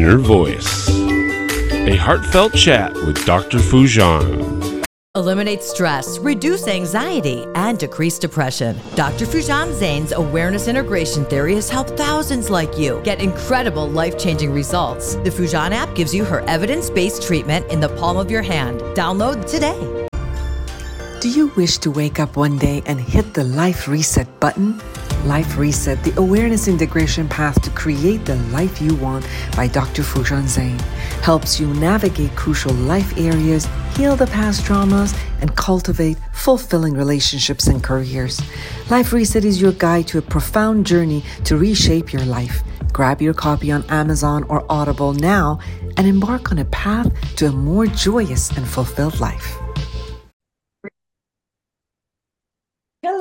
Inner Voice, a heartfelt chat with Dr. Foojan. Eliminate stress, reduce anxiety, and decrease depression. Dr. Foojan Zeine's awareness integration theory has helped thousands like you get incredible life changing results. The Foojan app gives you her evidence based treatment in the palm of your hand. Download today. Do you wish to wake up one day and hit the life reset button? Life Reset, the awareness integration path to create the life you want by Dr. Foojan Zeine, helps you navigate crucial life areas, heal the past traumas, and cultivate fulfilling relationships and careers. Life Reset is your guide to a profound journey to reshape your life. Grab your copy on Amazon or Audible now and embark on a path to a more joyous and fulfilled life.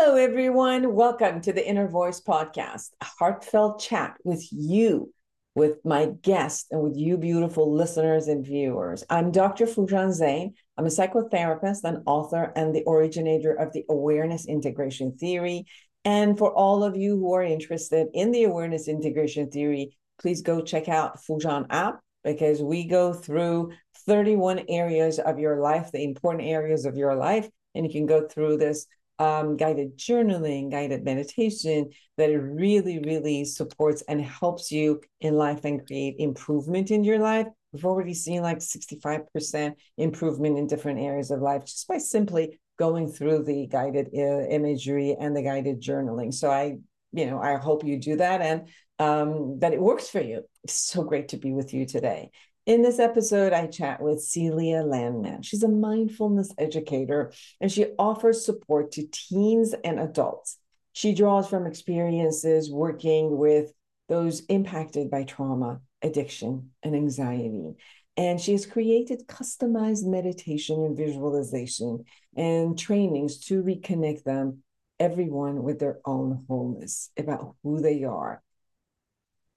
Hello, everyone. Welcome to the Inner Voice Podcast, a heartfelt chat with you, with my guest, and with you, beautiful listeners and viewers. I'm Dr. Foojan Zeine. I'm a psychotherapist, an author, and the originator of the Awareness Integration Theory. And for all of you who are interested in the Awareness Integration Theory, please go check out Foojan app because we go through 31 areas of your life, the important areas of your life, and you can go through this um, guided journaling, guided meditation that it really, really supports and helps you in life and create improvement in your life. We've already seen like 65% improvement in different areas of life just by simply going through the guided uh, imagery and the guided journaling. So I, you know, I hope you do that and um, that it works for you. It's so great to be with you today. In this episode, I chat with Celia Landman. She's a mindfulness educator and she offers support to teens and adults. She draws from experiences working with those impacted by trauma, addiction, and anxiety. And she has created customized meditation and visualization and trainings to reconnect them, everyone with their own wholeness about who they are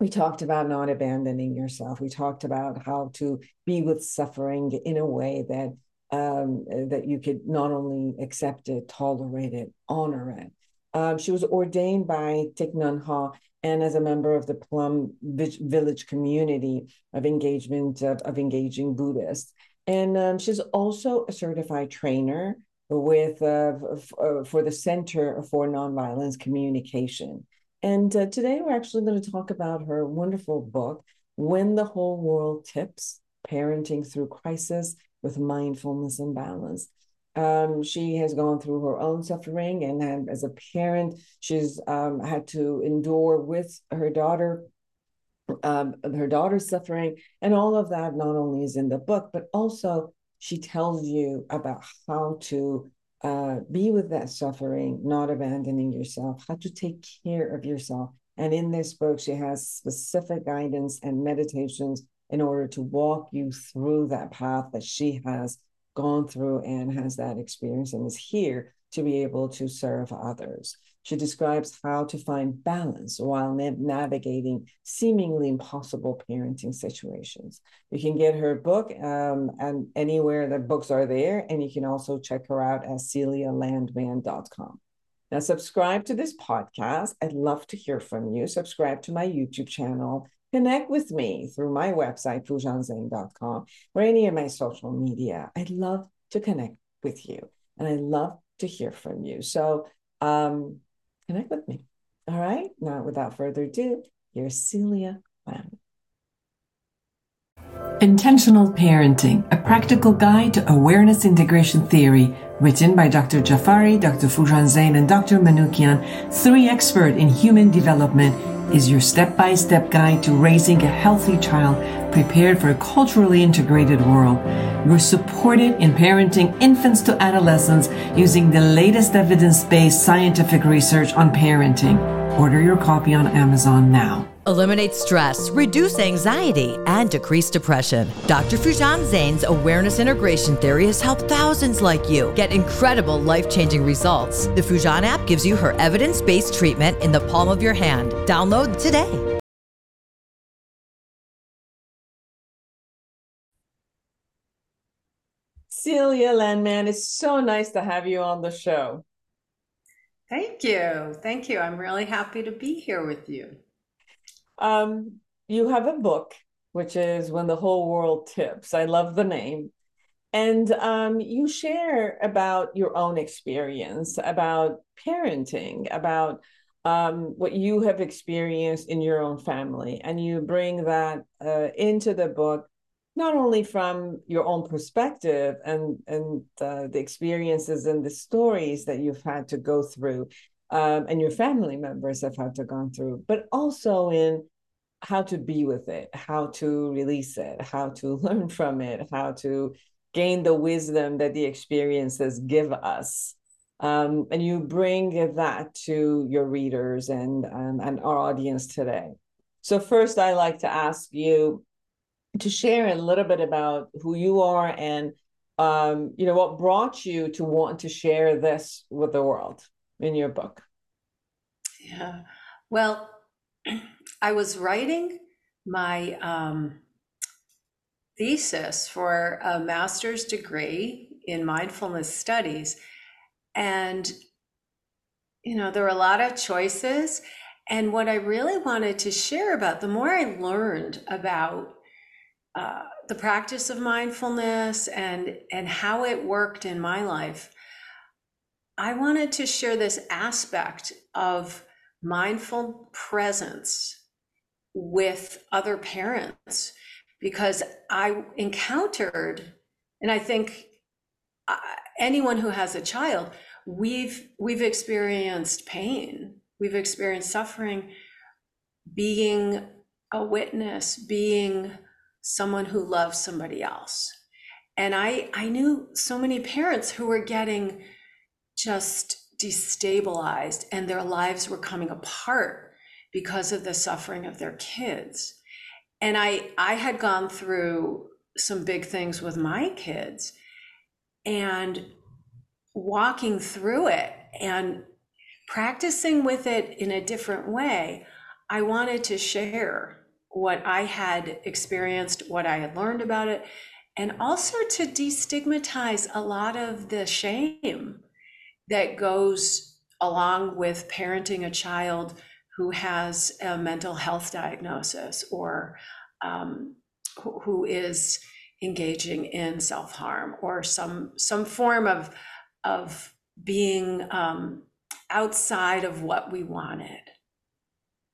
we talked about not abandoning yourself. We talked about how to be with suffering in a way that um, that you could not only accept it, tolerate it, honor it. Um, she was ordained by Thich Nhat Hanh and as a member of the Plum Village community of engagement of, of engaging Buddhists. And um, she's also a certified trainer with uh, f- uh, for the Center for Nonviolence Communication. And uh, today we're actually going to talk about her wonderful book, When the Whole World Tips Parenting Through Crisis with Mindfulness and Balance. Um, she has gone through her own suffering, and, and as a parent, she's um, had to endure with her daughter um, her daughter's suffering, and all of that not only is in the book, but also she tells you about how to uh, be with that suffering, not abandoning yourself, how to take care of yourself. And in this book, she has specific guidance and meditations in order to walk you through that path that she has gone through and has that experience and is here to be able to serve others. She describes how to find balance while navigating seemingly impossible parenting situations. You can get her book um, and anywhere that books are there, and you can also check her out at celialandman.com. Now, subscribe to this podcast. I'd love to hear from you. Subscribe to my YouTube channel. Connect with me through my website, foojanzeine.com, or any of my social media. I'd love to connect with you, and I love to hear from you. So, um, connect with me. All right. Now, without further ado, here's Celia Lamb. Intentional Parenting, a practical guide to awareness integration theory, written by Dr. Jafari, Dr. Foojan Zeine, and Dr. Manoukian, three experts in human development, is your step-by-step guide to raising a healthy child prepared for a culturally integrated world. You're supported in parenting infants to adolescents using the latest evidence-based scientific research on parenting. Order your copy on Amazon now. Eliminate stress, reduce anxiety, and decrease depression. Dr. Foojan Zeine's awareness integration theory has helped thousands like you get incredible life changing results. The Foojan app gives you her evidence based treatment in the palm of your hand. Download today. Celia Landman, it's so nice to have you on the show. Thank you. Thank you. I'm really happy to be here with you. Um, you have a book which is When the Whole World Tips. I love the name. And um, you share about your own experience, about parenting, about um, what you have experienced in your own family. And you bring that uh, into the book, not only from your own perspective and, and uh, the experiences and the stories that you've had to go through, um, and your family members have had to go through, but also in how to be with it, how to release it, how to learn from it, how to gain the wisdom that the experiences give us. Um, and you bring that to your readers and, um, and our audience today. So, first, I like to ask you to share a little bit about who you are and um, you know what brought you to want to share this with the world in your book. Yeah. Well, I was writing my um, thesis for a master's degree in mindfulness studies. And, you know, there were a lot of choices. And what I really wanted to share about, the more I learned about uh, the practice of mindfulness and, and how it worked in my life, I wanted to share this aspect of mindful presence with other parents because I encountered, and I think uh, anyone who has a child, we've we've experienced pain, we've experienced suffering, being a witness, being someone who loves somebody else. And I I knew so many parents who were getting just destabilized and their lives were coming apart because of the suffering of their kids. And i i had gone through some big things with my kids and walking through it and practicing with it in a different way i wanted to share what i had experienced what i had learned about it and also to destigmatize a lot of the shame that goes along with parenting a child who has a mental health diagnosis or um, who, is engaging in self-harm or some some form of of being um, outside of what we wanted.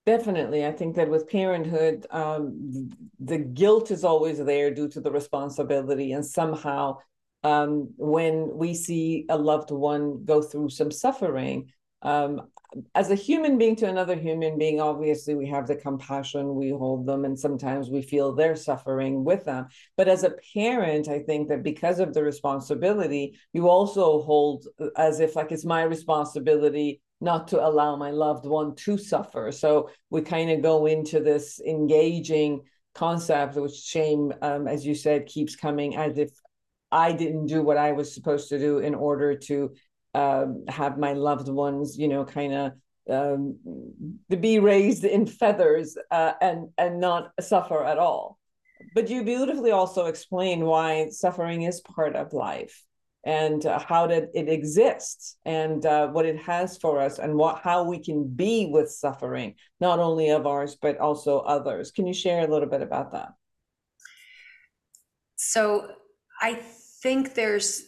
Definitely. I think that with parenthood um, the guilt is always there due to the responsibility and somehow um, when we see a loved one go through some suffering um, as a human being to another human being, obviously we have the compassion, we hold them, and sometimes we feel their suffering with them. But as a parent, I think that because of the responsibility, you also hold as if like it's my responsibility not to allow my loved one to suffer. So we kind of go into this engaging concept, which shame, um, as you said, keeps coming as if I didn't do what I was supposed to do in order to um, have my loved ones, you know, kind of um, be raised in feathers uh, and and not suffer at all. But you beautifully also explain why suffering is part of life and uh, how that it exists and uh, what it has for us and what how we can be with suffering, not only of ours but also others. Can you share a little bit about that? So I think there's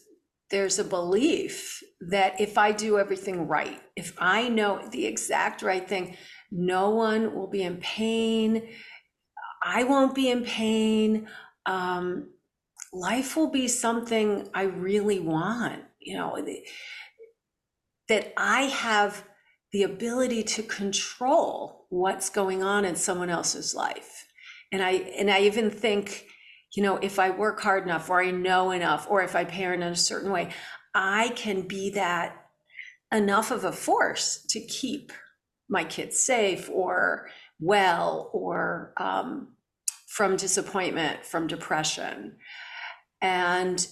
there's a belief that if I do everything right, if I know the exact right thing, no one will be in pain. I won't be in pain. Um, life will be something I really want, you know, that I have the ability to control what's going on in someone else's life. And I and I even think you know, if I work hard enough or I know enough or if I parent in a certain way, I can be that enough of a force to keep my kids safe or well or um, from disappointment, from depression. And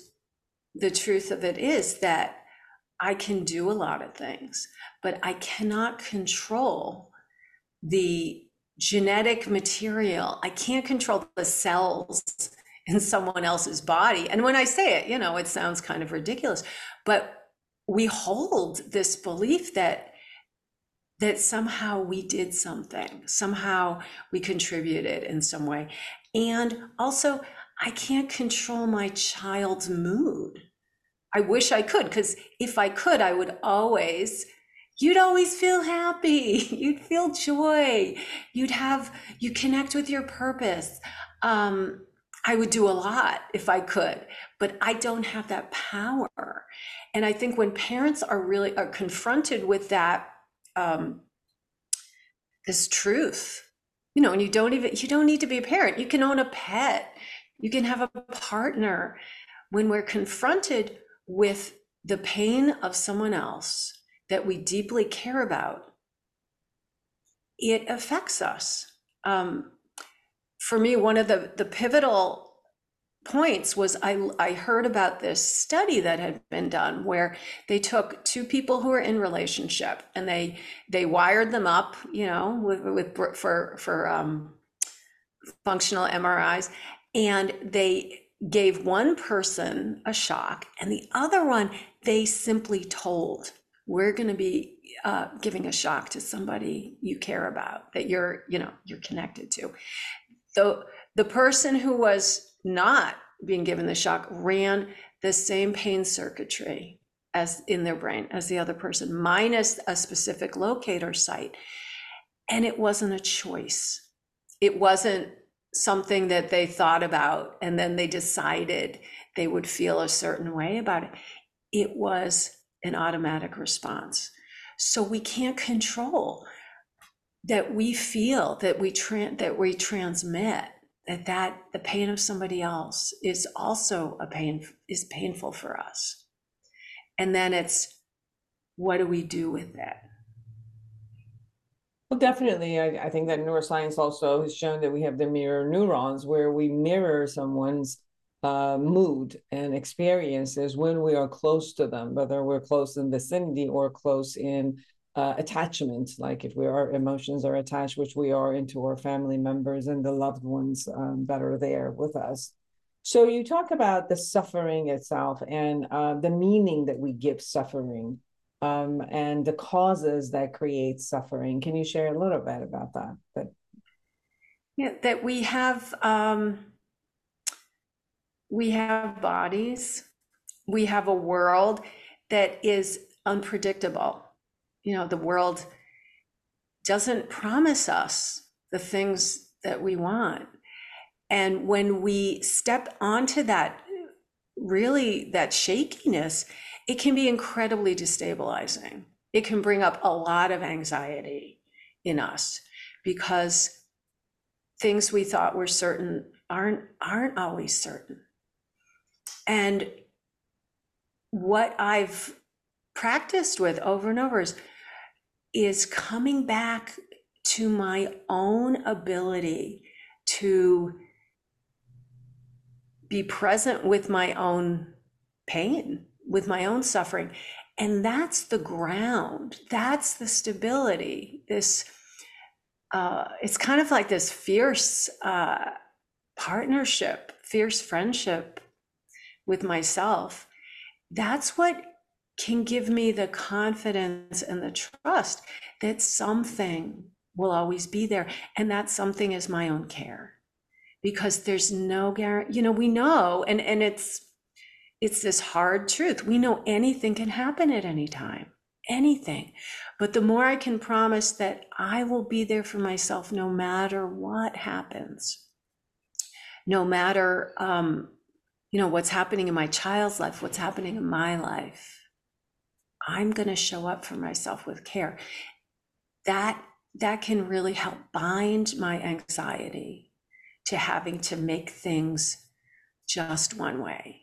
the truth of it is that I can do a lot of things, but I cannot control the genetic material. I can't control the cells in someone else's body. And when I say it, you know, it sounds kind of ridiculous, but we hold this belief that that somehow we did something, somehow we contributed in some way. And also, I can't control my child's mood. I wish I could, because if I could, I would always, you'd always feel happy. You'd feel joy. You'd have, you connect with your purpose. Um, I would do a lot if I could, but I don't have that power. And I think when parents are really are confronted with that, um, this truth, you know, and you don't even you don't need to be a parent. You can own a pet. You can have a partner. When we're confronted with the pain of someone else that we deeply care about, it affects us. Um, for me, one of the, the pivotal points was I, I heard about this study that had been done where they took two people who were in relationship and they they wired them up you know with, with for for um, functional MRIs and they gave one person a shock and the other one they simply told we're going to be uh, giving a shock to somebody you care about that you're you know you're connected to so the person who was not being given the shock ran the same pain circuitry as in their brain as the other person minus a specific locator site. And it wasn't a choice. It wasn't something that they thought about and then they decided they would feel a certain way about it. It was an automatic response. So we can't control that we feel that we tra- that we transmit that that the pain of somebody else is also a pain is painful for us. And then it's what do we do with that well definitely I, I think that neuroscience also has shown that we have the mirror neurons where we mirror someone's uh, mood and experiences when we are close to them whether we're close in vicinity or close in uh, attachment, like if we our emotions are attached, which we are into our family members and the loved ones um, that are there with us. So you talk about the suffering itself and uh, the meaning that we give suffering um, and the causes that create suffering. Can you share a little bit about that? That yeah, that we have um, we have bodies, we have a world that is unpredictable you know, the world doesn't promise us the things that we want. And when we step onto that, really, that shakiness, it can be incredibly destabilizing. It can bring up a lot of anxiety in us because things we thought were certain aren't aren't always certain. And what I've practiced with over and over is is coming back to my own ability to be present with my own pain, with my own suffering. And that's the ground, that's the stability. This, uh, it's kind of like this fierce uh, partnership, fierce friendship with myself. That's what can give me the confidence and the trust that something will always be there. And that something is my own care. Because there's no guarantee, you know, we know, and, and it's it's this hard truth. We know anything can happen at any time. Anything. But the more I can promise that I will be there for myself no matter what happens, no matter um, you know, what's happening in my child's life, what's happening in my life I'm going to show up for myself with care. That that can really help bind my anxiety to having to make things just one way.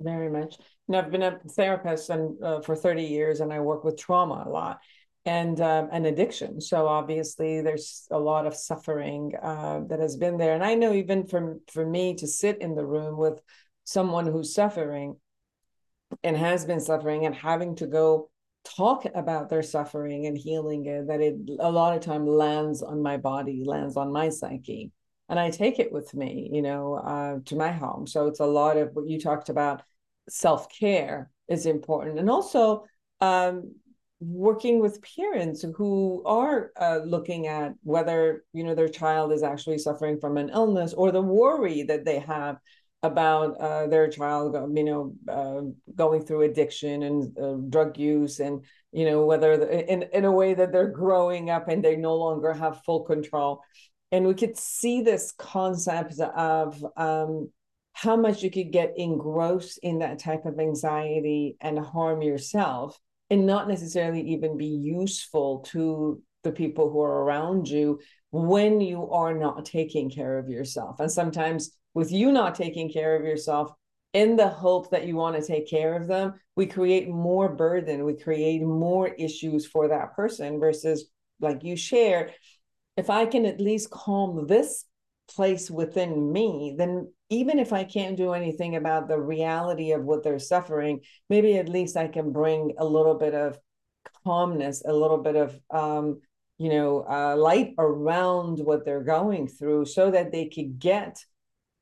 Very much. And I've been a therapist and uh, for 30 years, and I work with trauma a lot and um, addiction. So obviously, there's a lot of suffering uh, that has been there. And I know even for for me to sit in the room with someone who's suffering, and has been suffering and having to go talk about their suffering and healing it that it a lot of time lands on my body lands on my psyche. And i take it with me you know uh, to my home. So it's a lot of what you talked about self-care is important. And also um, working with parents who are uh, looking at whether you know their child is actually suffering from an illness or the worry that they have about uh, their child you know uh, going through addiction and uh, drug use and you know whether the, in in a way that they're growing up and they no longer have full control and we could see this concept of um, how much you could get engrossed in that type of anxiety and harm yourself and not necessarily even be useful to the people who are around you when you are not taking care of yourself. And sometimes, with you not taking care of yourself, in the hope that you want to take care of them, we create more burden, we create more issues for that person versus, like you shared, if I can at least calm this place within me, then even if I can't do anything about the reality of what they're suffering, maybe at least I can bring a little bit of calmness, a little bit of, um, you know, uh, light around what they're going through so that they could get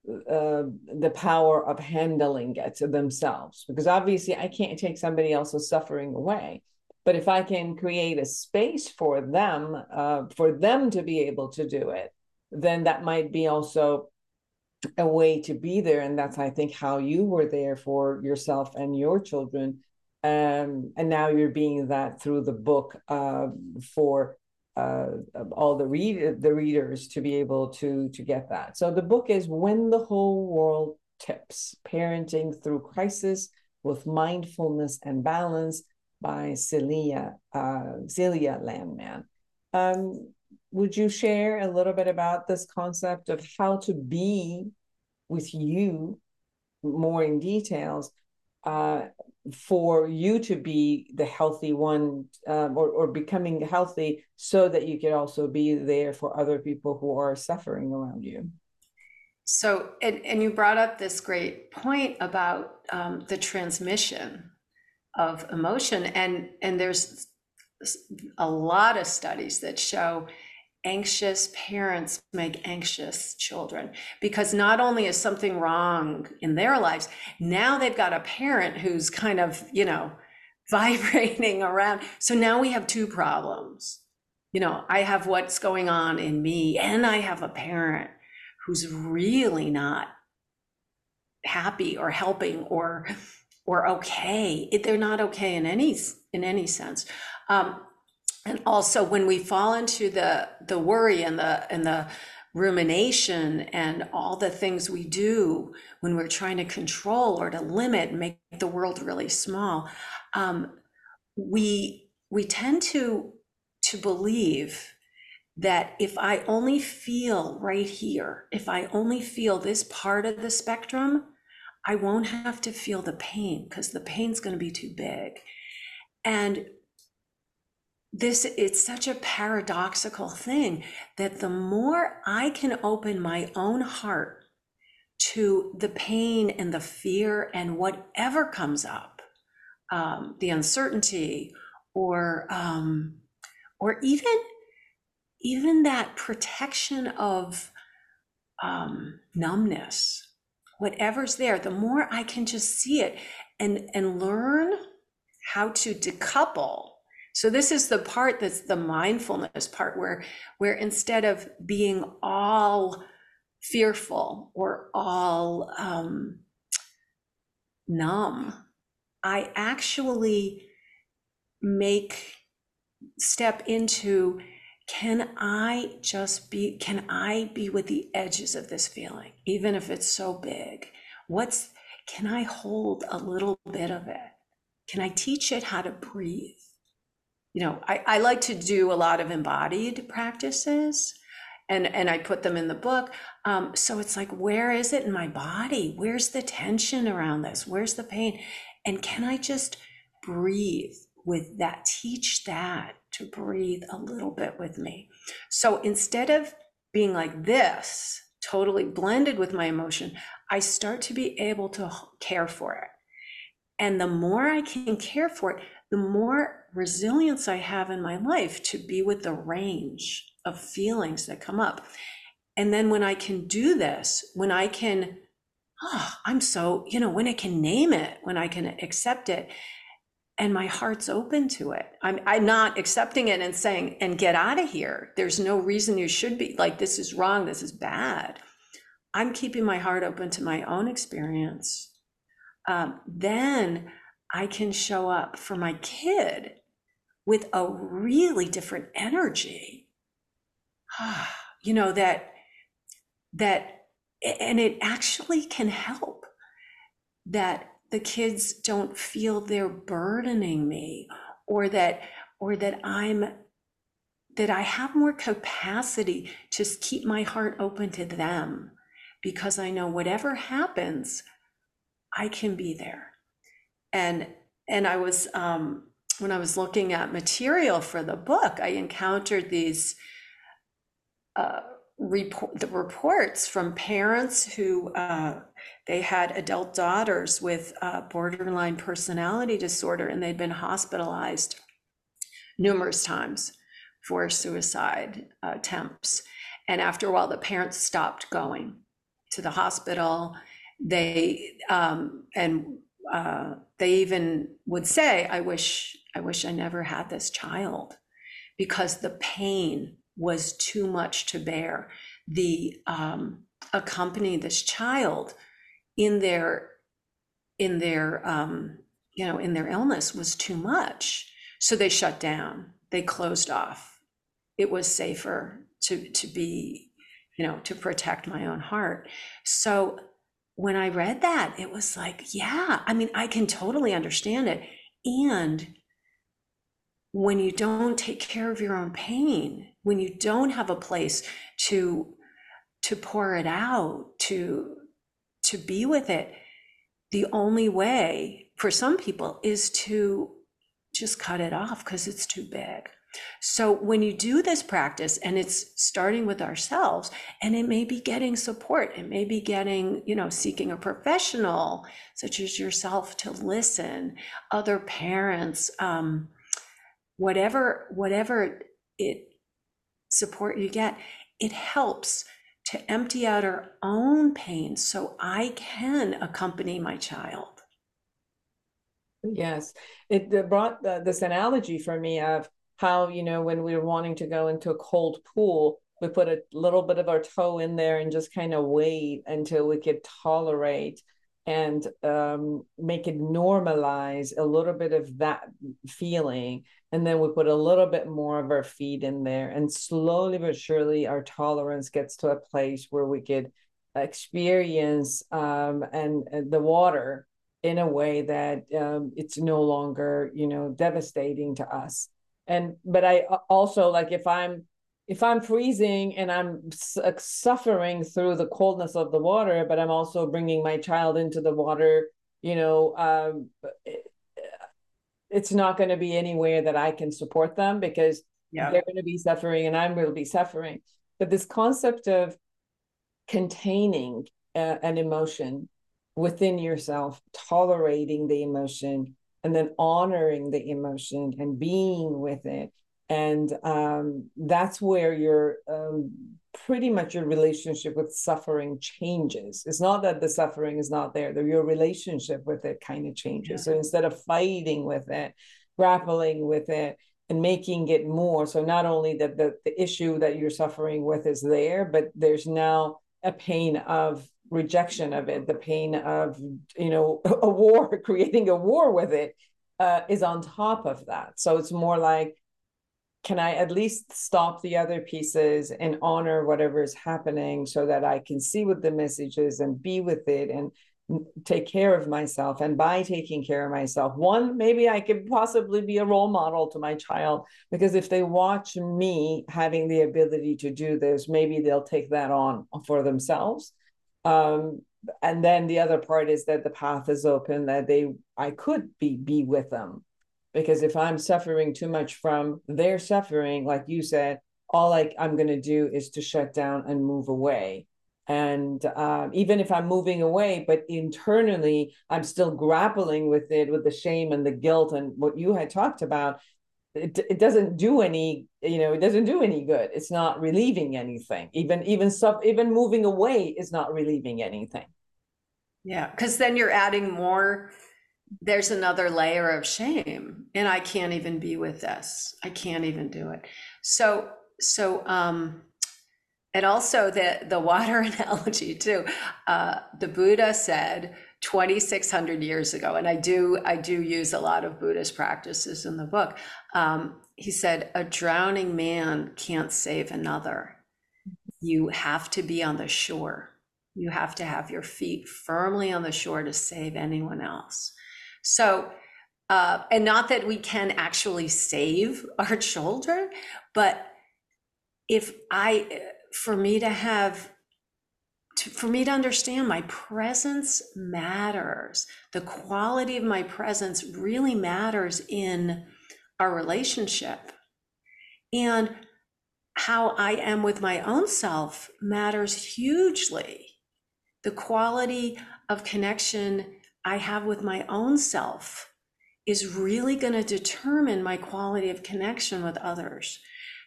uh, the power of handling it themselves. Because obviously, I can't take somebody else's suffering away. But if I can create a space for them, uh, for them to be able to do it, then that might be also a way to be there and that's i think how you were there for yourself and your children um, and now you're being that through the book uh, for uh, all the read the readers to be able to to get that. So the book is when the whole world tips parenting through crisis with mindfulness and balance by celia uh, celia landman. Um, would you share a little bit about this concept of how to be with you more in details? Uh, for you to be the healthy one um, or, or becoming healthy so that you can also be there for other people who are suffering around you. So and, and you brought up this great point about um, the transmission of emotion and and there's a lot of studies that show anxious parents make anxious children because not only is something wrong in their lives, now they've got a parent who's kind of, you know, vibrating around. So now we have two problems. You know, I have what's going on in me, and I have a parent who's really not happy or helping or or okay. They're not okay in any in any sense. Um, and also when we fall into the the worry and the and the rumination and all the things we do when we're trying to control or to limit make the world really small um, we we tend to to believe that if i only feel right here if i only feel this part of the spectrum i won't have to feel the pain because the pain's going to be too big. And this it's such a paradoxical thing that the more i can open my own heart to the pain and the fear and whatever comes up um, the uncertainty or um, or even even that protection of um, numbness whatever's there the more i can just see it and and learn how to decouple so this is the part that's the mindfulness part where where instead of being all fearful or all um, numb, I actually make step into can I just be, can I be with the edges of this feeling, even if it's so big? What's, can I hold a little bit of it? Can I teach it how to breathe? You know, I, I like to do a lot of embodied practices and and I put them in the book. Um, so it's like, where is it in my body? Where's the tension around this? Where's the pain? And can I just breathe with that? Teach that to breathe a little bit with me. So instead of being like this, totally blended with my emotion, I start to be able to care for it. And the more I can care for it, the more resilience I have in my life to be with the range of feelings that come up. And then when I can do this, when I can, oh, I'm so, you know, when I can name it, when I can accept it, and my heart's open to it. I'm I'm not accepting it and saying and get out of here. There's no reason you should be like this is wrong, this is bad. I'm keeping my heart open to my own experience. Um, then I can show up for my kid with a really different energy. you know that that and it actually can help that the kids don't feel they're burdening me or that or that I'm that I have more capacity to keep my heart open to them because I know whatever happens, I can be there. And and I was um, when I was looking at material for the book, I encountered these uh, report the reports from parents who uh, they had adult daughters with uh, borderline personality disorder and they'd been hospitalized numerous times for suicide attempts. And after a while the parents stopped going to the hospital. They um, and uh, they even would say i wish i wish i never had this child because the pain was too much to bear. The um, accompany this child in their in their um, you know in their illness was too much, so they shut down. They closed off. It was safer to to be you know to protect my own heart. So when I read that, it was like, yeah, I mean, I can totally understand it. And when you don't take care of your own pain, when you don't have a place to to pour it out, to to be with it, the only way for some people is to just cut it off because it's too big. So when you do this practice and it's starting with ourselves and it may be getting support, it may be getting, you know, seeking a professional such as yourself to listen, other parents, um, whatever whatever it support you get it helps to empty out our own pain so i can accompany my child. Yes. It brought the, this analogy for me of how you know when we were wanting to go into a cold pool we put a little bit of our toe in there and just kind of wait until we could tolerate and um, make it normalize a little bit of that feeling. And then we put a little bit more of our feet in there. And slowly but surely, our tolerance gets to a place where we could experience um, and, and the water in a way that um, it's no longer, you know, devastating to us. And, but I also like if I'm, if I'm freezing and I'm suffering through the coldness of the water, but I'm also bringing my child into the water, you know, um, it, it's not going to be anywhere that I can support them because yeah. they're going to be suffering and I'm going to be suffering. But this concept of containing uh, an emotion within yourself, tolerating the emotion, and then honoring the emotion and being with it and um, that's where your um, pretty much your relationship with suffering changes. It's not that the suffering is not there your relationship with it kind of changes yeah. so instead of fighting with it grappling with it and making it more so not only that the, the issue that you're suffering with is there but there's now a pain of rejection of it. The pain of you know a war creating a war with it uh, is on top of that. So it's more like can I at least stop the other pieces and honor whatever is happening so that I can see what the message is and be with it and take care of myself? And by taking care of myself one maybe i could possibly be a role model to my child because if they watch me having the ability to do this maybe they'll take that on for themselves. Um, and then the other part is that the path is open that they i could be be with them because if i'm suffering too much from their suffering like you said all I, i'm going to do is to shut down and move away. And um, even if i'm moving away but internally i'm still grappling with it with the shame and the guilt and what you had talked about it, it doesn't do any you know it doesn't do any good. It's not relieving anything. Even even stuff even moving away is not relieving anything. Yeah because then you're adding more there's another layer of shame and i can't even be with this. I can't even do it. So so um and also the the water analogy too. Uh the buddha said 2600 years ago and i do i do use a lot of buddhist practices in the book. Um, he said a drowning man can't save another. You have to be on the shore. You have to have your feet firmly on the shore to save anyone else so, uh, and not that we can actually save our children, but if I, for me to have, to, for me to understand my presence matters, the quality of my presence really matters in our relationship. And how I am with my own self matters hugely. The quality of connection I have with my own self is really going to determine my quality of connection with others.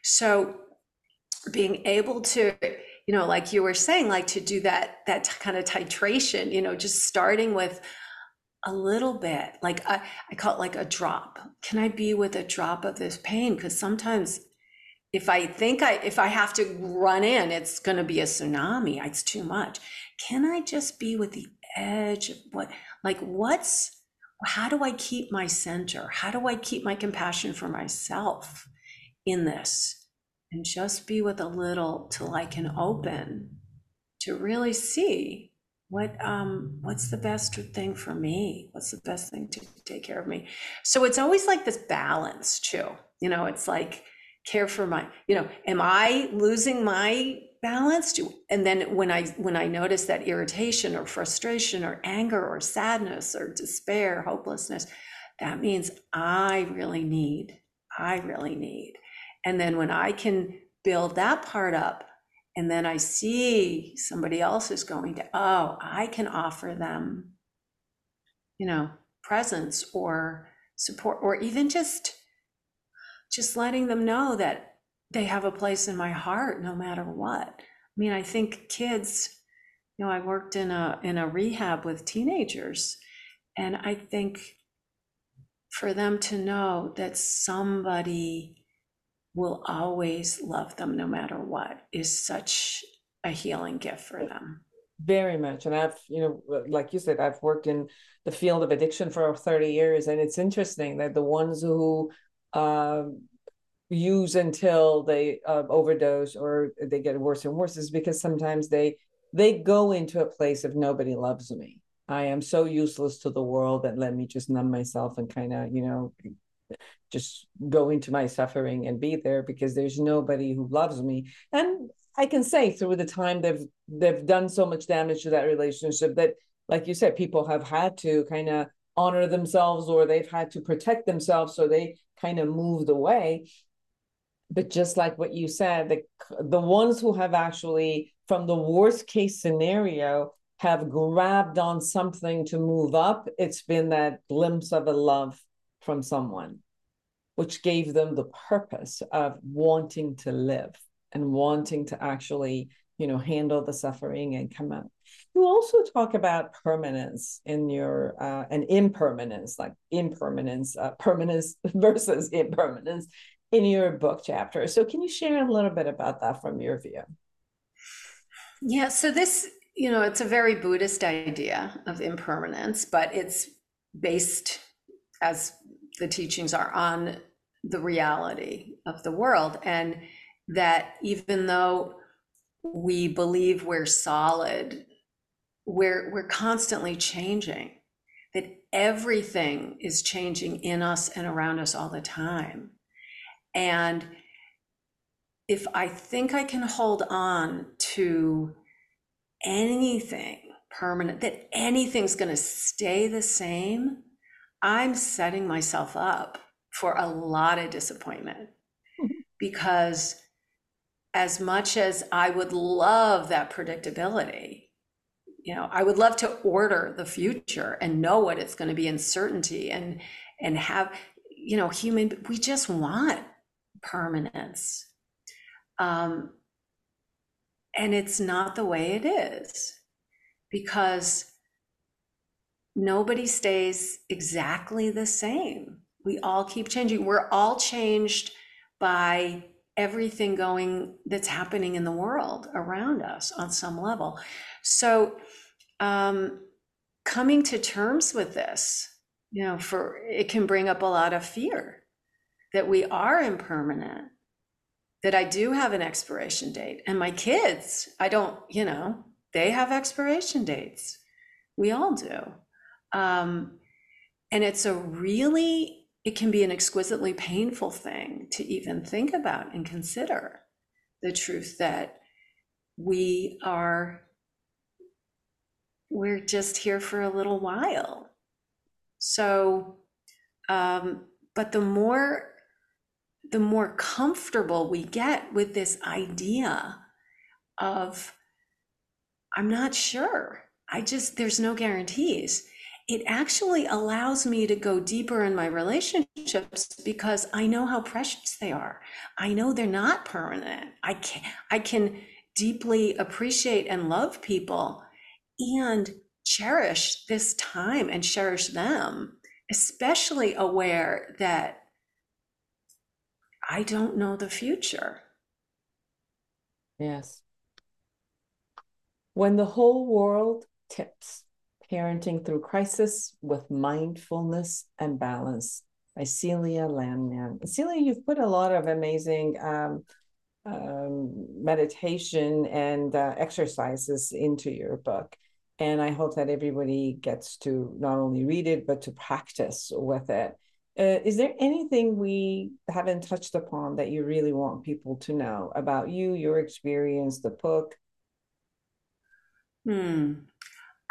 So being able to you know like you were saying like to do that that kind of titration you know just starting with a little bit like I, I call it like a drop. Can i be with a drop of this pain? Because sometimes if i think i if i have to run in it's going to be a tsunami it's too much. Can i just be with the edge of what like, what's, how do I keep my center? How do I keep my compassion for myself in this? And just be with a little till I can open to really see what um what's the best thing for me what's the best thing to take care of me so it's always like this balance too you know it's like care for my you know am i losing my balanced and then when i when i notice that irritation or frustration or anger or sadness or despair hopelessness that means i really need i really need. And then when i can build that part up and then i see somebody else is going to oh i can offer them you know presence or support or even just just letting them know that they have a place in my heart no matter what. I mean, I think kids, you know, I worked in a in a rehab with teenagers and I think for them to know that somebody will always love them no matter what is such a healing gift for them. Very much. And I've, you know, like you said, I've worked in the field of addiction for 30 years. And it's interesting that the ones who um, use until they uh, overdose or they get worse and worse is because sometimes they they go into a place of nobody loves me. I am so useless to the world that let me just numb myself and kind of you know just go into my suffering and be there because there's nobody who loves me. And i can say through the time they've they've done so much damage to that relationship that like you said people have had to kind of honor themselves or they've had to protect themselves so they kind of moved away but just like what you said the the ones who have actually from the worst case scenario have grabbed on something to move up it's been that glimpse of a love from someone which gave them the purpose of wanting to live and wanting to actually you know handle the suffering and come out. You also talk about permanence in your uh, and impermanence like impermanence uh, permanence versus impermanence in your book chapter. So, can you share a little bit about that from your view? Yeah, so this, you know, it's a very Buddhist idea of impermanence, but it's based, as the teachings are, on the reality of the world. And that even though we believe we're solid, we're, we're constantly changing, that everything is changing in us and around us all the time. And if I think I can hold on to anything permanent, that anything's going to stay the same, I'm setting myself up for a lot of disappointment. Mm-hmm. Because as much as I would love that predictability, you know, I would love to order the future and know what it's going to be in certainty and and have, you know, human we just want permanence. Um, and it's not the way it is because nobody stays exactly the same. We all keep changing. We're all changed by everything going that's happening in the world around us on some level. So, um, coming to terms with this, you know, for it can bring up a lot of fear that we are impermanent, that I do have an expiration date, and my kids, I don't, you know, they have expiration dates. We all do. Um, and it's a really, it can be an exquisitely painful thing to even think about and consider the truth that we are, we're just here for a little while. So, um, but the more, the more comfortable we get with this idea of, I'm not sure. I just, there's no guarantees it actually allows me to go deeper in my relationships because I know how precious they are. I know they're not permanent. I can I can deeply appreciate and love people and cherish this time and cherish them, especially aware that I don't know the future. Yes. When the whole world tips Parenting Through Crisis with Mindfulness and Balance by Celia Landman. Celia, you've put a lot of amazing um, um, meditation and uh, exercises into your book. And I hope that everybody gets to not only read it, but to practice with it. Uh, is there anything we haven't touched upon that you really want people to know about you, your experience, the book? Hmm.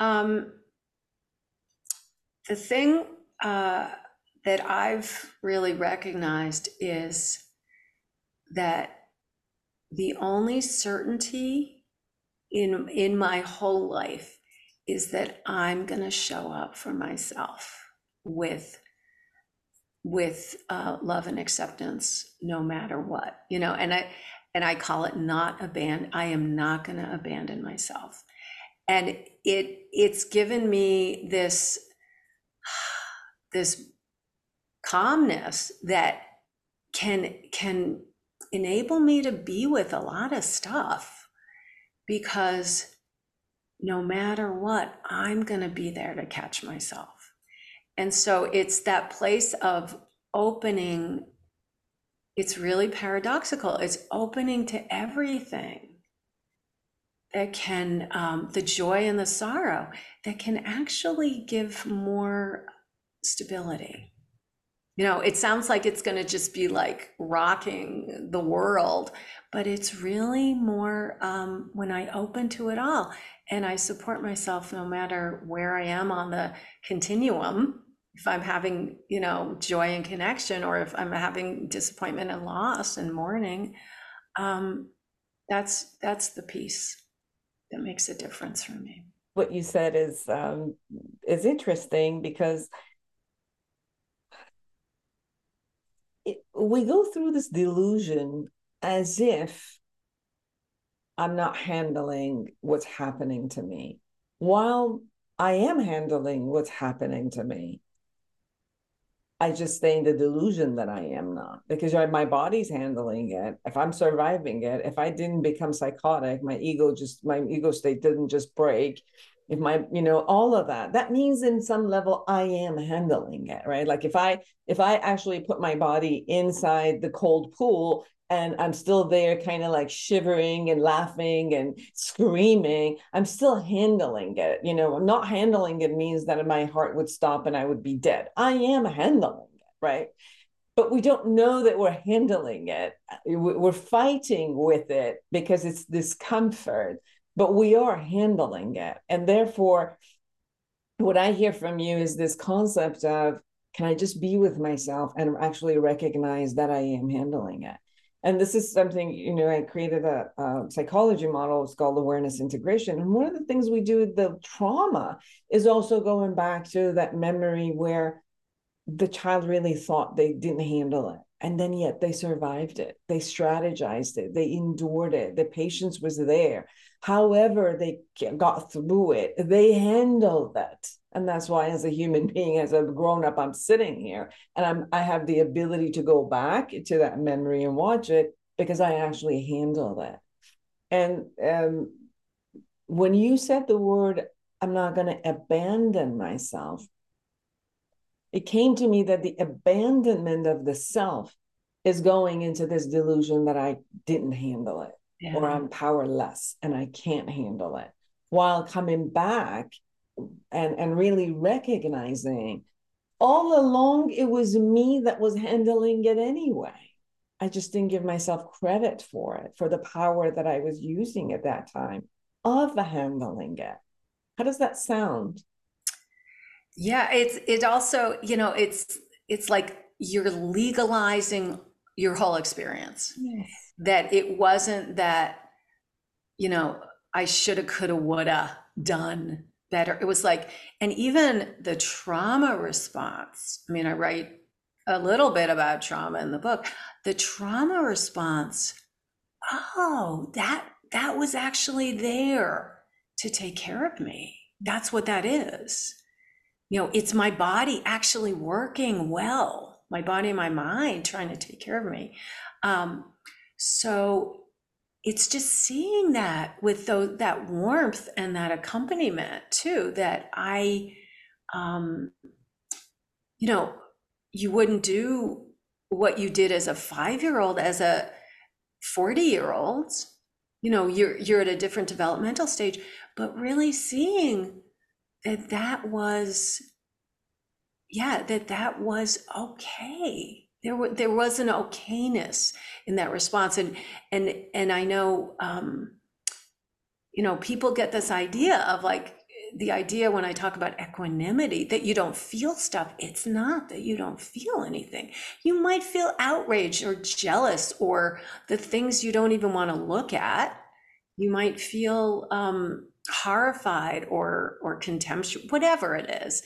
Um, the thing uh, that I've really recognized is that the only certainty in in my whole life is that I'm going to show up for myself with with uh, love and acceptance no matter what you know and i and i call it not abandon i am not going to abandon myself. And it it's given me this this calmness that can can enable me to be with a lot of stuff because no matter what i'm going to be there to catch myself and so it's that place of opening it's really paradoxical it's opening to everything that can um, the joy and the sorrow that can actually give more stability. You know, it sounds like it's going to just be like rocking the world, but it's really more um, when I open to it all and I support myself no matter where I am on the continuum. If I'm having, you know, joy and connection, or if I'm having disappointment and loss and mourning, um, that's that's the piece that makes a difference for me. What you said is um, is interesting because it, we go through this delusion as if I'm not handling what's happening to me, while I am handling what's happening to me. I just stay in the delusion that I am not because my body's handling it. If I'm surviving it, if I didn't become psychotic, my ego just, my ego state didn't just break if my you know all of that that means in some level i am handling it right like if i if i actually put my body inside the cold pool and i'm still there kind of like shivering and laughing and screaming i'm still handling it you know not handling it means that my heart would stop and i would be dead i am handling it right but we don't know that we're handling it we're fighting with it because it's discomfort but we are handling it. And therefore, what I hear from you is this concept of can I just be with myself and actually recognize that I am handling it? And this is something, you know, I created a, a, psychology model. It's called awareness integration. And one of the things we do with the trauma is also going back to that memory where the child really thought they didn't handle it. And then yet they survived it. They strategized it. They endured it. The patience was there however they got through it they handled that And that's why, as a human being, as a grown up, I'm sitting here and I'm I have the ability to go back to that memory and watch it because I actually handle that And um, when you said the word, I'm not going to abandon myself, it came to me that the abandonment of the self is going into this delusion that I didn't handle it yeah. or I'm powerless and I can't handle it. While coming back and, and really recognizing all along it was me that was handling it anyway. I just didn't give myself credit for it, for the power that I was using at that time of handling it. How does that sound? Yeah, it's it also, you know, it's it's like you're legalizing your whole experience. Yes. That it wasn't that, you know, I shoulda, coulda, woulda done better. It was like, and even the trauma response. I mean, I write a little bit about trauma in the book. The trauma response, oh, that that was actually there to take care of me. That's what that is. You know, it's my body actually working well, my body and my mind trying to take care of me. Um, so it's just seeing that with those, that warmth and that accompaniment too, that I, um, you know, you wouldn't do what you did as a five year old, as a 40 year old you know you're you're at a different developmental stage but really seeing that that was yeah that that was okay there was there was an okayness in that response and and and i know um you know people get this idea of like the idea when I talk about equanimity that you don't feel stuff, it's not that you don't feel anything. You might feel outraged or jealous or the things you don't even want to look at. You might feel um, horrified or or contemptuous, whatever it is.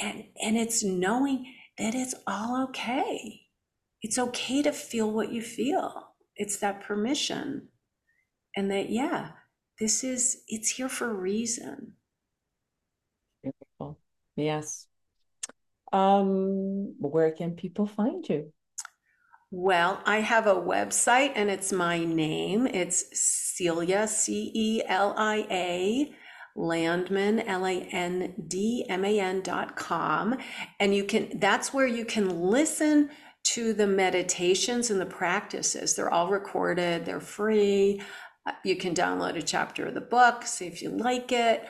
And and it's knowing that it's all okay. It's okay to feel what you feel. It's that permission. And that, yeah, this is, it's here for a reason Beautiful. Yes. Um, where can people find you? Well, I have a website and it's my name. It's Celia, C E L I A, Landman, L A N D M A N dot com. And you can, that's where you can listen to the meditations and the practices. They're all recorded, they're free. You can download a chapter of the book, see if you like it.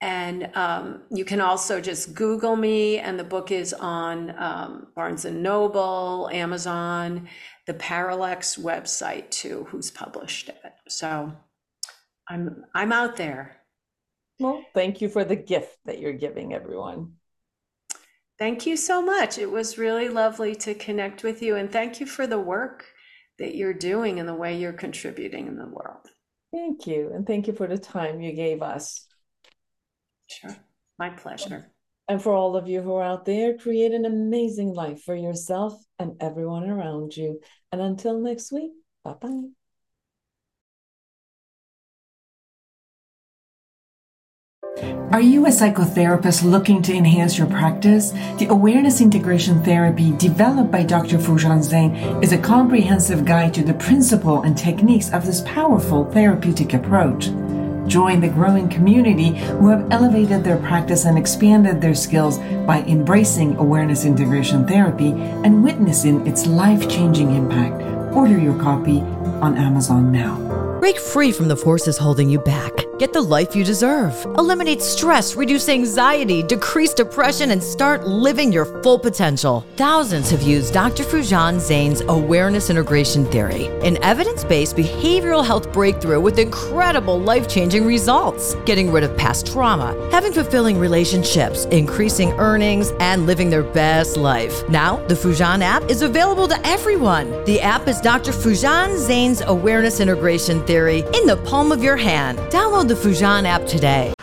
And um, you can also just Google me, and the book is on um, Barnes and Noble, Amazon, the Parallax website too, who's published it. So I'm I'm out there. Well, thank you for the gift that you're giving everyone. Thank you so much. It was really lovely to connect with you, and thank you for the work that you're doing and the way you're contributing in the world. Thank you, and thank you for the time you gave us. Sure. My pleasure. And for all of you who are out there, create an amazing life for yourself and everyone around you. And until next week, bye bye. Are you a psychotherapist looking to enhance your practice? The Awareness Integration Therapy, developed by Dr. Foojan Zeine, is a comprehensive guide to the principle and techniques of this powerful therapeutic approach. Join the growing community who have elevated their practice and expanded their skills by embracing awareness integration therapy and witnessing its life changing impact. Order your copy on Amazon now. Break free from the forces holding you back Get the life you deserve. Eliminate stress, reduce anxiety, decrease depression, and start living your full potential. Thousands have used Dr. Foojan Zeine's awareness integration theory, an evidence based behavioral health breakthrough with incredible life changing results. Getting rid of past trauma, having fulfilling relationships, increasing earnings, and living their best life. Now, the Foojan app is available to everyone. The app is Dr. Foojan Zeine's awareness integration theory in the palm of your hand. Download the Foojan app today.